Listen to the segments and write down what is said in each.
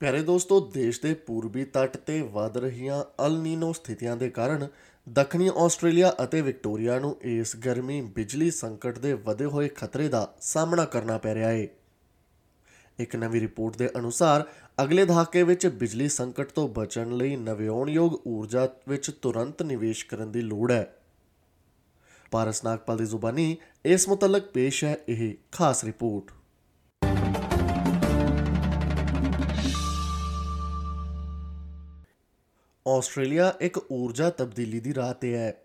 ਪਿਆਰੇ ਦੋਸਤੋ, ਦੇਸ਼ ਦੇ ਪੂਰਬੀ ਤੱਟ ਤੇ ਵੱਧ ਰਹੀਆਂ ਅਲ ਨੀਨੋ ਸਥਿਤੀਆਂ ਦੇ ਕਾਰਨ ਦੱਖਣੀ ਆਸਟ੍ਰੇਲੀਆ ਅਤੇ ਵਿਕਟੋਰੀਆ ਨੂੰ ਇਸ ਗਰਮੀ ਬਿਜਲੀ ਸੰਕਟ ਦੇ ਵਧੇ ਹੋਏ ਖਤਰੇ ਦਾ ਸਾਹਮਣਾ ਕਰਨਾ ਪੈ ਰਿਹਾ ਹੈ ਇੱਕ ਨਵੀਂ ਰਿਪੋਰਟ ਦੇ ਅਨੁਸਾਰ, ਅਗਲੇ ਦਹਾਕੇ ਵਿੱਚ ਬਿਜਲੀ ਸੰਕਟ ਤੋਂ ਬਚਣ ਲਈ ਨਵਿਆਉਣਯੋਗ ਊਰਜਾ ਵਿੱਚ ਤੁਰੰਤ ਨਿਵੇਸ਼ ਕਰਨ ਦੀ ਲੋੜ ਹੈ। ਪਾਰਸ ਨਾਗਪਾਲ ਦੀ ਜ਼ੁਬਾਨੀ, ਇਸ ਮੁਤਲਕ ਪੇਸ਼ ਹੈ ਇਹ ਖਾਸ ਰਿਪੋਰਟ। ਆਸਟ੍ਰੇਲੀਆ ਇੱਕ ਊਰਜਾ ਤਬਦੀਲੀ ਦੀ ਰਾਹ ਤੇ ਹੈ।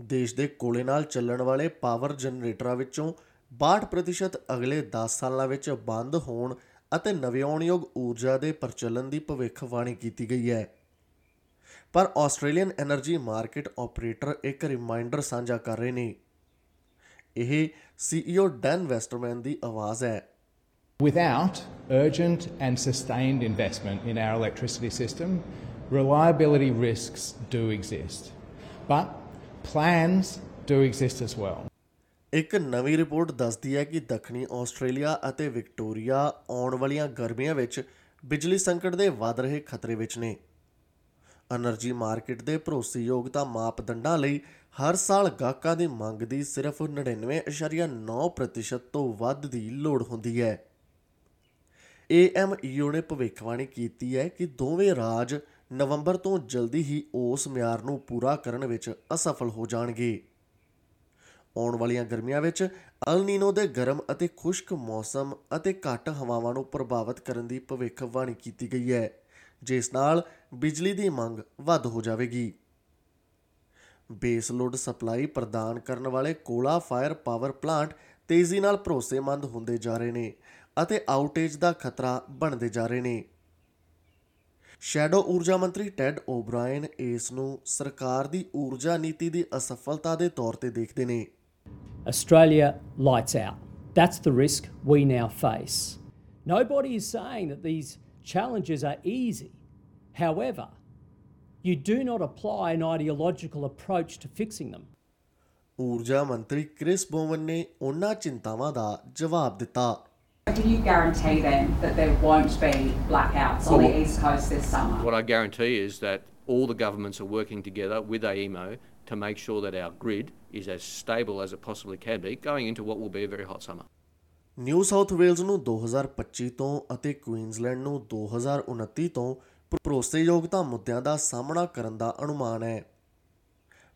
ਦੇਸ਼ ਦੇ ਕੋਲੇ ਨਾਲ ਚੱਲਣ ਵਾਲੇ ਪਾਵਰ ਜਨਰੇਟਰਾਂ ਵਿੱਚੋਂ 62% ਅਗਲੇ 10 ਸਾਲਾਂ ਵਿੱਚ ਬੰਦ ਹੋਣ ਅਤੇ ਨਵਿਆਉਣਯੋਗ ਊਰਜਾ ਦੇ ਪ੍ਰਚਲਨ ਦੀ ਭਵਿੱਖਬਾਣੀ ਕੀਤੀ ਗਈ ਹੈ। ਪਰ ਆਸਟ੍ਰੇਲੀਅਨ એનર્ਜੀ ਮਾਰਕੀਟ ਆਪਰੇਟਰ ਇੱਕ ਰਿਮਾਈਂਡਰ ਸਾਂਝਾ ਕਰ ਰਹੇ ਨੇ। ਇਹ ਸੀਈਓ ਡੈਨ ਵੈਸਟਰਮੈਨ ਦੀ ਆਵਾਜ਼ ਹੈ। Without urgent and sustained investment in our electricity system, reliability risks do exist. But plans do exist as well. ਇੱਕ ਨਵੀਂ ਰਿਪੋਰਟ ਦੱਸਦੀ ਹੈ ਕਿ ਦੱਖਣੀ ਆਸਟ੍ਰੇਲੀਆ ਅਤੇ ਵਿਕਟੋਰੀਆ ਆਉਣ ਵਾਲੀਆਂ ਗਰਮੀਆਂ ਵਿੱਚ ਬਿਜਲੀ ਸੰਕਟ ਦੇ ਵਧ ਰਹੇ ਖਤਰੇ ਵਿੱਚ ਨੇ એનર્ਜੀ ਮਾਰਕੀਟ ਦੇ ਭਰੋਸੇਯੋਗਤਾ ਮਾਪਦੰਡਾਂ ਲਈ ਹਰ ਸਾਲ ਗਾਹਕਾਂ ਦੀ ਮੰਗ ਦੀ ਸਿਰਫ 99.9% ਤੋਂ ਵੱਧ ਦੀ ਲੋੜ ਹੁੰਦੀ ਹੈ ਏਐਮਯੂ ਨੇ ਭਵਿੱਖਬਾਣੀ ਕੀਤੀ ਹੈ ਕਿ ਦੋਵੇਂ ਰਾਜ ਨਵੰਬਰ ਤੋਂ ਜਲਦੀ ਹੀ ਉਸ ਮਿਆਰ ਨੂੰ ਪੂਰਾ ਕਰਨ ਵਿੱਚ ਅਸਫਲ ਹੋ ਜਾਣਗੇ। ਆਉਣ ਵਾਲੀਆਂ ਗਰਮੀਆਂ ਵਿੱਚ ਅਲ ਨੀਨੋ ਦੇ ਗਰਮ ਅਤੇ ਖੁਸ਼ਕ ਮੌਸਮ ਅਤੇ ਘੱਟ ਹਵਾਵਾਂ ਨੂੰ ਪ੍ਰਭਾਵਿਤ ਕਰਨ ਦੀ ਭਵਿੱਖਬਾਣੀ ਕੀਤੀ ਗਈ ਹੈ, ਜਿਸ ਨਾਲ ਬਿਜਲੀ ਦੀ ਮੰਗ ਵੱਧ ਹੋ ਜਾਵੇਗੀ। ਬੇਸ ਲੋਡ ਸਪਲਾਈ ਪ੍ਰਦਾਨ ਕਰਨ ਵਾਲੇ ਕੋਲਾ ਫਾਇਰ ਪਾਵਰ ਪਲਾਂਟ ਤੇਜ਼ੀ ਨਾਲ ਭਰੋਸੇਮੰਦ ਹੁੰਦੇ ਜਾ ਰਹੇ ਨੇ ਅਤੇ ਆਊਟੇਜ ਦਾ ਖਤਰਾ ਬਣਦੇ ਜਾ ਰਹੇ ਨੇ। ਸ਼ੈਡੋ ਊਰਜਾ ਮੰਤਰੀ ਟੈਡ ਓਬਰਾਇਨ ਇਸ ਨੂੰ ਸਰਕਾਰ ਦੀ ਊਰਜਾ ਨੀਤੀ ਦੀ ਅਸਫਲਤਾ ਦੇ ਤੌਰ ਤੇ ਦੇਖਦੇ ਨੇ Australia lights out. That's the risk we now face. Nobody is saying that these challenges are easy. However, you do not apply an ideological approach to fixing them. ਊਰਜਾ ਮੰਤਰੀ ਕ੍ਰਿਸ ਬੋਵਨ ਨੇ ਉਹਨਾਂ ਚਿੰਤਾਵਾਂ ਦਾ ਜਵਾਬ ਦਿੱਤਾ Can you guarantee then that there won't be blackouts on the East Coast this summer? What I guarantee is that all the governments are working together with AEMO to make sure that our grid is as stable as it possibly can be going into what will be a very hot summer. New South Wales ਨੂੰ 2025 ਤੋਂ ਅਤੇ Queensland ਨੂੰ 2029 ਤੋਂ ਭਰੋਸੇਯੋਗਤਾ ਮੁੱਦਿਆਂ ਦਾ ਸਾਹਮਣਾ ਕਰਨ ਦਾ ਅਨੁਮਾਨ ਹੈ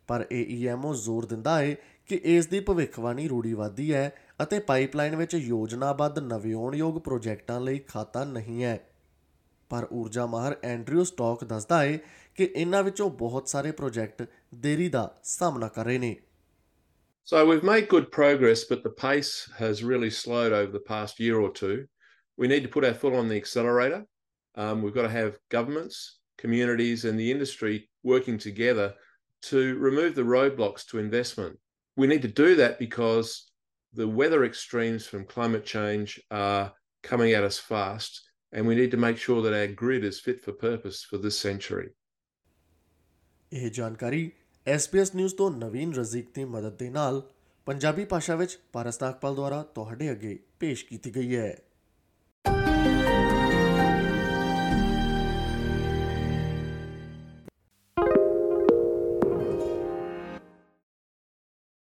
ਪਰ AEMO ਜ਼ੋਰ ਦਿੰਦਾ ਹੈ ਕਿ ਇਸ ਦੀ ਭਵਿੱਖਬਾਣੀ ਰੂੜੀਵਾਦੀ ਹੈ ਅਤੇ ਪਾਈਪਲਾਈਨ ਵਿੱਚ ਯੋਜਨਾਬੱਧ ਨਵਿਆਉਣਯੋਗ ਪ੍ਰੋਜੈਕਟਾਂ ਲਈ ਖਾਤਾ ਨਹੀਂ ਹੈ ਪਰ ਊਰਜਾ ਮਾਹਰ ਐਂਡਰਿਊ ਸਟਾਕ ਦੱਸਦਾ ਹੈ ਕਿ ਇਹਨਾਂ ਵਿੱਚੋਂ ਬਹੁਤ ਸਾਰੇ ਪ੍ਰੋਜੈਕਟ ਦੇਰੀ ਦਾ ਸਾਹਮਣਾ ਕਰ ਰਹੇ ਨੇ So we've made good progress, but the pace has really slowed over the past year or two. We need to put our foot on the accelerator. Um, we've got to have governments, communities, and the industry working together to remove the roadblocks to investment. We need to do that because the weather extremes from climate change are coming at us fast, and we need to make sure that our grid is fit for purpose for this century. ਇਹ ਜਾਣਕਾਰੀ SBS news ਤੋਂ ਨਵੀਨ ਰਜ਼ੀਕ ਦੀ ਮਦਦ ਦੇ ਨਾਲ ਪੰਜਾਬੀ ਭਾਸ਼ਾ ਵਿੱਚ ਪਾਰਸ ਨਾਗਪਾਲ ਦੁਆਰਾ ਤੁਹਾਡੇ ਅੱਗੇ ਪੇਸ਼ ਕੀਤੀ ਗਈ ਹੈ